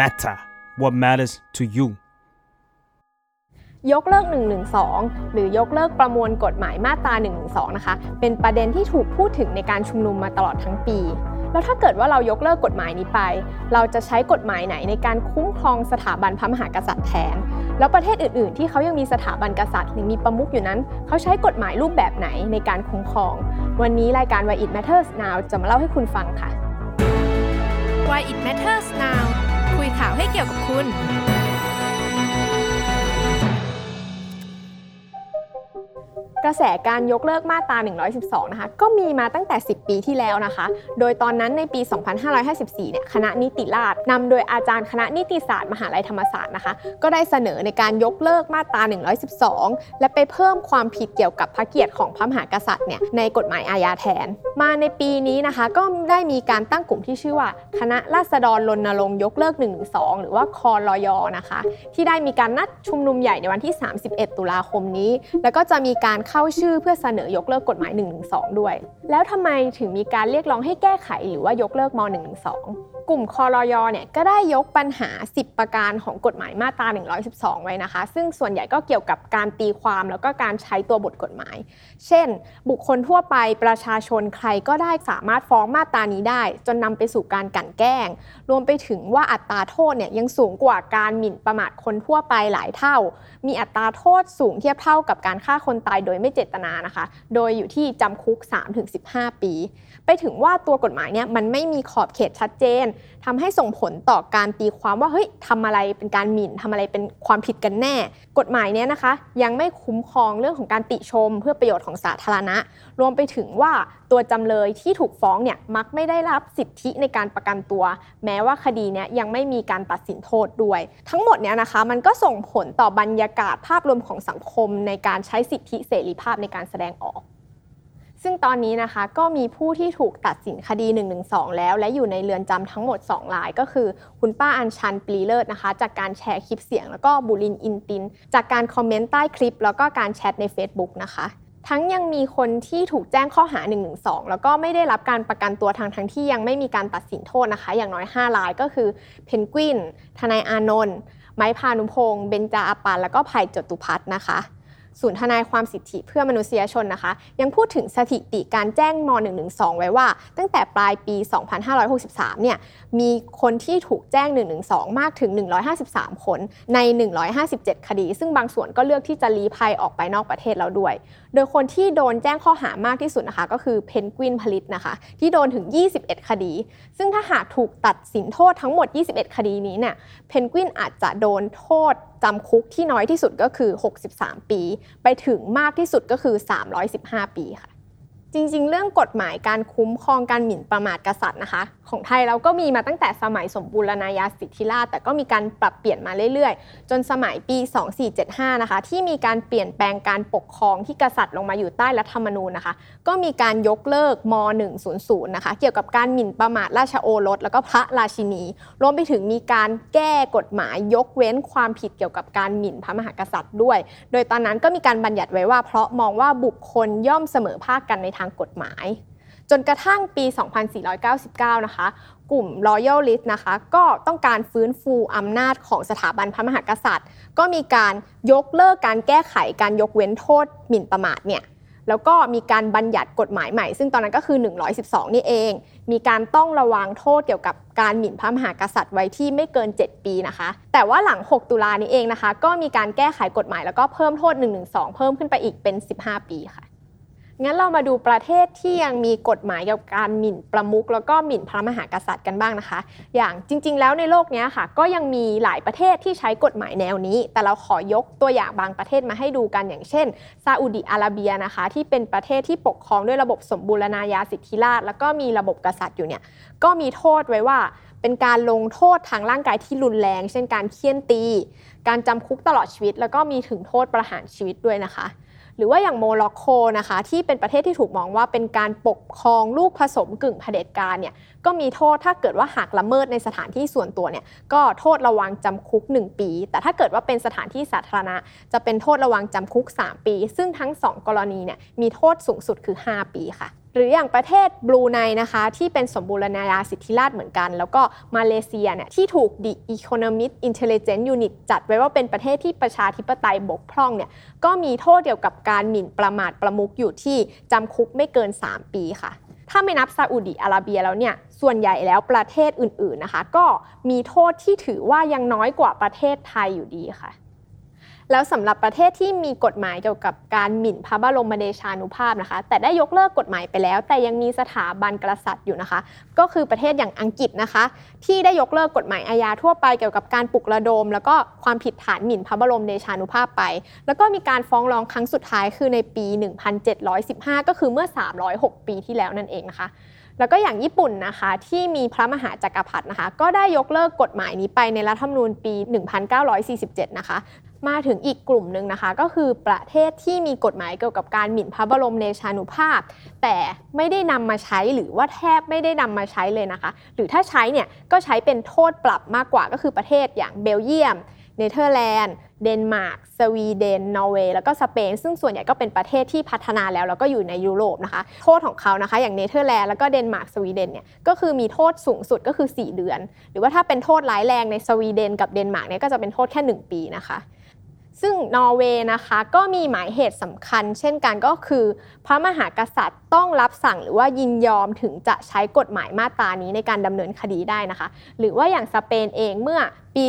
matter what matters to you ยกเลิก 112 หรือยกเลิกประมวลกฎหมายมาตรา 112 นะคะ เป็นประเด็นที่ถูกพูดถึงในการชุมนุมมาตลอดทั้งปี แล้วถ้าเกิดว่าเรายกเลิกกฎหมายนี้ไป เราจะใช้กฎหมายไหนในการคุ้มครองสถาบันพระมหากษัตริย์แทน แล้วประเทศอื่น ๆ ที่เขายังมีสถาบันกษัตริย์หรือมีประมุขอยู่นั้น เขาใช้กฎหมายรูปแบบไหนในการคุ้มครอง วันนี้รายการ Why It Matters Now จะมาเล่าให้คุณฟังค่ะ Why it matters now คุย ข่าวให้เกี่ยวกับคุณ กระแสการยกเลิกมาตรา 112 นะคะ ก็มีมาตั้งแต่ 10 ปีที่แล้วนะคะ โดยตอนนั้นในปี 2554 เนี่ย คณะนิติราษฎร์นำโดยอาจารย์คณะนิติศาสตร์มหาลัยธรรมศาสตร์นะคะ ก็ได้เสนอในการยกเลิกมาตรา 112 และไปเพิ่มความผิดเกี่ยวกับพระเกียรติของพระมหากษัตริย์เนี่ยในกฎหมายอาญาแทน มาในปีนี้นะคะ ก็ได้มีการตั้งกลุ่มที่ชื่อว่า คณะราษฎรรณรงค์ยกเลิก 112 หรือว่าคอรอยอนะคะ ที่ได้มีการนัดชุมนุมใหญ่ในวันที่ 31 ตุลาคมนี้ แล้วก็จะมีการเข้าชื่อเพื่อเสนอยกเลิกกฎหมาย 112 ด้วย แล้วทำไมถึงมีการเรียกร้องให้แก้ไขหรือว่ายกเลิกม 112 กลุ่มคอรอยเนี่ยก็ได้ยกปัญหา 10 ประการของกฎหมายมาตรา 112 ไว้นะคะ ซึ่งส่วนใหญ่ก็เกี่ยวกับการตีความแล้วก็การใช้ตัวบทกฎหมาย เช่น บุคคลทั่วไปประชาชนใครก็ได้สามารถฟ้องมาตรานี้ได้ จนนำไปสู่การกั่นแกล้ง รวมไปถึงว่าอัตราโทษเนี่ยยังสูงกว่าการหมิ่นประมาทคนทั่วไปหลายเท่า มีอัตราโทษสูงเทียบเท่ากับการฆ่าคนตายโดยไม่เจตนานะคะ โดยอยู่ที่จำคุก 3-15 ปี ไปถึงว่าตัวกฎหมายเนี่ยมันไม่มีขอบเขตชัดเจนทำให้ส่งผลต่อการตีความว่าเฮ้ยทำอะไรเป็นการหมิ่นทำอะไรเป็นความผิดกันแน่ กฎหมายเนี้ยนะคะ ยังไม่คุ้มครองเรื่องของการติชม เพื่อประโยชน์ของสาธารณะ รวมไปถึงว่าตัวจำเลยที่ถูกฟ้องเนี่ยมักไม่ได้รับสิทธิในการประกันตัว แม้ว่าคดีเนี้ยยังไม่มีการตัดสินโทษด้วย ทั้งหมดเนี้ยนะคะ มันก็ส่งผลต่อบรรยากาศภาพรวมของสังคมในการใช้สิทธิเสรีภาพในการแสดงออก ซึ่งตอนนี้นะคะก็มีผู้ที่ถูกตัดสินคดี 112 แล้ว และอยู่ในเรือนจำทั้งหมด 2 ราย ก็คือ คุณป้าอัญชันปลีเลิศนะคะ จากการแชร์คลิปเสียง แล้วก็บุรินอินติน จากการคอมเมนต์ใต้คลิป แล้วก็การแชทใน Facebook นะคะทั้งยังมีคนที่ถูกแจ้งข้อหา 112 แล้วก็ไม่ได้รับการประกันตัวทางทั้งที่ยังไม่มีการตัดสินโทษนะคะ อย่างน้อย 5 รายก็คือเพนกวิน ทนายอานนท์ ไม้พานุพงศ์ เบญจาอาปานแล้วก็ไผ่จตุพัฒน์นะคะ ศูนย์ทนายความสิทธิเพื่อมนุษยชนนะคะ ยังพูดถึงสถิติการแจ้งม .112 ไว้ว่า ตั้งแต่ปลายปี 2563 เนี่ยมีคนที่ถูกแจ้ง 112 มากถึง 153 คนใน 157 คดี ซึ่งบางส่วนก็เลือกที่จะลี้ภัยออกไปนอกประเทศแล้วด้วย โดยคนที่โดนแจ้งข้อหามากที่สุดนะคะ ก็คือเพนกวินผลิตนะคะ ที่โดนถึง 21 คดี ซึ่งถ้าหากถูกตัดสินโทษทั้งหมด 21 คดีนี้เนี่ยเพนกวินอาจจะโดนโทษจำคุกที่น้อยที่สุดก็คือ 63 ปี ไปถึงมากที่สุดก็คือ 315 ปีค่ะ จริงๆ เรื่องกฎหมายการคุ้มครองการหมิ่นประมาทกษัตริย์นะคะ ของไทยเราก็มีมาตั้งแต่สมัยสมบูรณาญาสิทธิราชแต่ก็มีการปรับเปลี่ยนมาเรื่อยๆ จนสมัยปี 2475 นะคะ ที่มีการเปลี่ยนแปลงการปกครองที่กษัตริย์ลงมาอยู่ใต้รัฐธรรมนูญนะคะ ก็มีการยกเลิกม 100 นะคะ เกี่ยวกับการหมิ่นประมาทราชโอรส แล้วก็พระราชินี รวมไปถึงมีการแก้กฎหมายยกเว้นความผิดเกี่ยวกับการหมิ่นพระมหากษัตริย์ด้วย โดยตอนนั้นก็มีการบัญญัติไว้ว่า เพราะมองว่าบุคคลย่อมเสมอภาคกันในทางกฎหมาย จนกระทั่งปี 2499 นะคะ กลุ่ม Royalist นะคะ ก็ต้องการฟื้นฟูอำนาจของสถาบันพระมหากษัตริย์ ก็มีการยกเลิกการแก้ไขการยกเว้นโทษหมิ่นประมาทเนี่ยแล้วก็มีการบัญญัติกฎหมายใหม่ ซึ่งตอนนั้นก็คือ 112 นี่เอง มีการต้องระวังโทษเกี่ยวกับการหมิ่นพระมหากษัตริย์ไว้ที่ไม่เกิน 7 ปีนะคะ แต่ว่าหลัง 6 ตุลานี้เองนะคะ ก็มีการแก้ไขกฎหมายแล้วก็เพิ่มโทษ 112 เพิ่มขึ้นไปอีกเป็น 15 ปีค่ะ งั้นเรามาดูประเทศที่ยังมีกฎหมายเกี่ยวกับการหมิ่นประมุขแล้วก็หมิ่นพระมหากษัตริย์กันบ้างนะคะ อย่างจริง ๆ แล้วในโลกนี้ค่ะ ก็ยังมีหลายประเทศที่ใช้กฎหมายแนวนี้ แต่เราขอยกตัวอย่างบางประเทศมาให้ดูกันอย่างเช่นซาอุดิอาระเบียนะคะ ที่เป็นประเทศที่ปกครองด้วยระบบสมบูรณาญาสิทธิราชแล้วก็มีระบบกษัตริย์อยู่เนี่ยก็มีโทษไว้ว่าเป็นการลงโทษทางร่างกายที่รุนแรง เช่นการเคี่ยนตี การจำคุกตลอดชีวิต แล้วก็มีถึงโทษประหารชีวิตด้วยนะคะ หรือว่าอย่างโมร็อกโกนะคะที่เป็นประเทศที่ถูกมองว่าเป็นการปกครองลูกผสมกึ่งเผด็จการเนี่ยก็มีโทษถ้าเกิดว่าหากละเมิดในสถานที่ส่วนตัวเนี่ยก็โทษระวังจำคุก 1 ปี แต่ถ้าเกิดว่าเป็นสถานที่สาธารณะ จะเป็นโทษระวังจำคุก 3 ปี ซึ่งทั้ง 2 กรณีเนี่ยมีโทษสูงสุดคือ 5 ปีค่ะ หรืออย่างประเทศบรูไนนะคะที่เป็นสมบูรณาญาสิทธิราชเหมือนกัน แล้วก็มาเลเซียเนี่ยที่ถูก The Economist Intelligence Unit จัดไว้ว่าเป็นประเทศที่ประชาธิปไตยบกพร่องเนี่ยก็มีโทษเกี่ยวกับการหมิ่นประมาทประมุขอยู่ที่จำคุกไม่เกิน 3 ปีค่ะถ้าไม่นับซาอุดิอาระเบียแล้วเนี่ย ส่วนใหญ่แล้วประเทศอื่นๆนะคะ ก็มีโทษที่ถือว่ายังน้อยกว่าประเทศไทยอยู่ดีค่ะ แล้วสำหรับประเทศที่มีกฎหมายเกี่ยวกับการหมิ่นพระบรมเดชานุภาพนะคะ แต่ได้ยกเลิกกฎหมายไปแล้ว แต่ยังมีสถาบันกษัตริย์อยู่นะคะ ก็คือประเทศอย่างอังกฤษนะคะ ที่ได้ยกเลิกกฎหมายอาญาทั่วไปเกี่ยวกับการปลุกระดม แล้วก็ความผิดฐานหมิ่นพระบรมเดชานุภาพไป แล้วก็มีการฟ้องร้องครั้งสุดท้ายคือในปี 1715 ก็คือเมื่อ 306 ปีที่แล้วนั่นเองนะคะแล้วก็อย่างญี่ปุ่นนะคะที่มีพระมหาจักรพรรดินะคะ ก็ได้ยกเลิกกฎหมายนี้ไปในรัฐธรรมนูญปี 1947 นะคะ มาถึงอีกกลุ่มหนึ่งนะคะ ก็คือประเทศที่มีกฎหมายเกี่ยวกับการหมิ่นพระบรมเดชานุภาพ แต่ไม่ได้นำมาใช้หรือว่าแทบไม่ได้นำมาใช้เลยนะคะ หรือถ้าใช้เนี่ยก็ใช้เป็นโทษปรับมากกว่าก็คือประเทศอย่างเบลเยียมเนเธอร์แลนด์ เดนมาร์ก สวีเดน นอร์เวย์ แล้วก็สเปน ซึ่งส่วนใหญ่ก็เป็นประเทศที่พัฒนาแล้ว แล้วก็อยู่ในยุโรปนะคะ โทษของเขานะคะ อย่างเนเธอร์แลนด์ แล้วก็เดนมาร์ก สวีเดนเนี่ย ก็คือมีโทษสูงสุดก็คือ 4 เดือน หรือว่าถ้าเป็นโทษร้ายแรงในสวีเดนกับเดนมาร์กเนี่ย ก็จะเป็นโทษแค่ 1 ปีนะคะ ซึ่งนอร์เวย์นะคะก็มีหมายเหตุสำคัญ เช่นกันก็คือ พระมหากษัตริย์ต้องรับสั่งหรือว่ายินยอมถึงจะใช้กฎหมายมาตรานี้ในการดำเนินคดีได้นะคะ หรือว่าอย่างสเปนเองเมื่อปี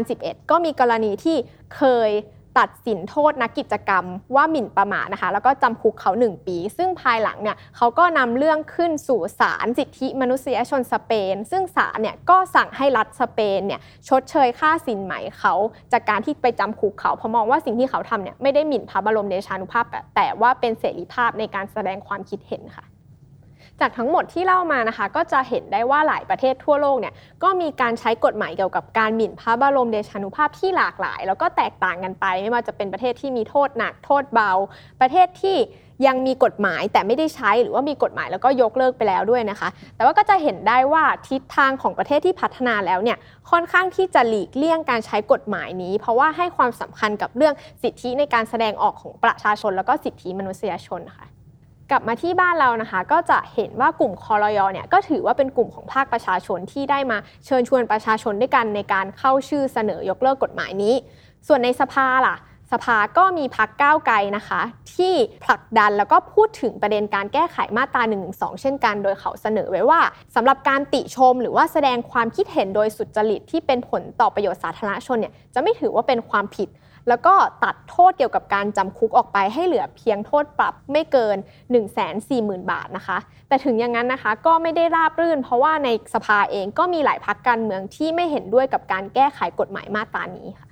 2011 ก็มีกรณีที่เคย ตัดสินโทษนักกิจกรรมว่าหมิ่นประมาทนะคะ แล้วก็จำคุกเขา 1 ปี ซึ่งภายหลังเนี่ยเขาก็นำเรื่องขึ้นสู่ศาลสิทธิมนุษยชนสเปน ซึ่งศาลเนี่ยก็สั่งให้รัฐสเปนเนี่ยชดเชยค่าสินไหมเขาจากการที่ไปจำคุกเขาเพราะมองว่าสิ่งที่เขาทำเนี่ยไม่ได้หมิ่นพระบรมเดชานุภาพแต่แต่ว่าเป็นเสรีภาพในการแสดงความคิดเห็นค่ะ จากทั้งหมดที่เล่ามานะคะ ก็จะเห็นได้ว่าหลายประเทศทั่วโลกเนี่ยก็มีการใช้กฎหมายเกี่ยวกับการหมิ่นพระบรมเดชานุภาพที่หลากหลาย แล้วก็แตกต่างกันไป ไม่ว่าจะเป็นประเทศที่มีโทษหนักโทษเบา ประเทศที่ยังมีกฎหมายแต่ไม่ได้ใช้หรือว่ามีกฎหมายแล้วก็ยกเลิกไปแล้วด้วยนะคะ แต่ว่าก็จะเห็นได้ว่าทิศทางของประเทศที่พัฒนาแล้วเนี่ยค่อนข้างที่จะหลีกเลี่ยงการใช้กฎหมายนี้ เพราะว่าให้ความสำคัญกับเรื่องสิทธิในการแสดงออกของประชาชน แล้วก็สิทธิมนุษยชนค่ะ กลับมาที่บ้านเรานะคะ ก็จะเห็นว่ากลุ่มคอรยอเนี่ยก็ถือว่าเป็นกลุ่มของภาคประชาชนที่ได้มาเชิญชวนประชาชนด้วยกันในการเข้าชื่อเสนอยกเลิกกฎหมายนี้ ส่วนในสภาล่ะสภาก็มีพักก้าวไกลนะคะ ที่ผลักดันแล้วก็พูดถึงประเด็นการแก้ไขมาตรา1นึเช่นกันโดยเขาเสนอไว้ว่าสำหรับการติชม หรือว่าแสดงความคิดเห็นโดยสุจริตที่เป็นผลต่อประโยชน์สาธารณชนเนี่ยจะไม่ถือว่าเป็นความผิด แล้วก็ตัดโทษเกี่ยวกับการจำคุกออกไปให้เหลือเพียงโทษปรับไม่เกิน 1 4 0 0 0 0 บาทนะคะ แต่ถึงอย่างนั้นนะคะก็ไม่ได้ราบรื่น เพราะว่าในสภาเองก็มีหลายพักการเมืองที่ไม่เห็นด้วยกับการแก้ไขกฎหมายมาตรานี้ค่ะ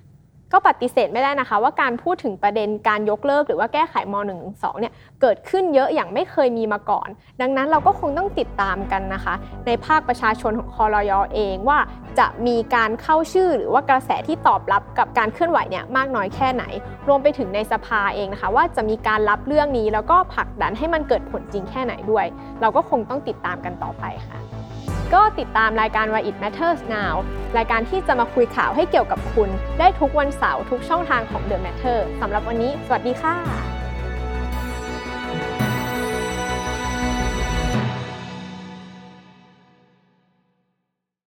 ก็ปฏิเสธไม่ได้นะคะ ว่าการพูดถึงประเด็นการยกเลิก หรือว่าแก้ไขม .112 เนี่ยเกิดขึ้นเยอะอย่างไม่เคยมีมาก่อน ดังนั้นเราก็คงต้องติดตามกันนะคะ ในภาคประชาชนของคอรยอเองว่าจะมีการเข้าชื่อหรือว่ากระแสที่ตอบรับกับการเคลื่อนไหวเนี่ยมากน้อยแค่ไหน รวมไปถึงในสภาเองนะคะ ว่าจะมีการรับเรื่องนี้แล้วก็ผลักดันให้มันเกิดผลจริงแค่ไหนด้วย เราก็คงต้องติดตามกันต่อไปค่ะ ก็ติดตามรายการ Why It Matters Now รายการที่จะมาคุยข่าวให้เกี่ยวกับคุณ ได้ทุกวันเสาร์ทุกช่องทางของ The Matter สำหรับวันนี้ สวัสดีค่ะ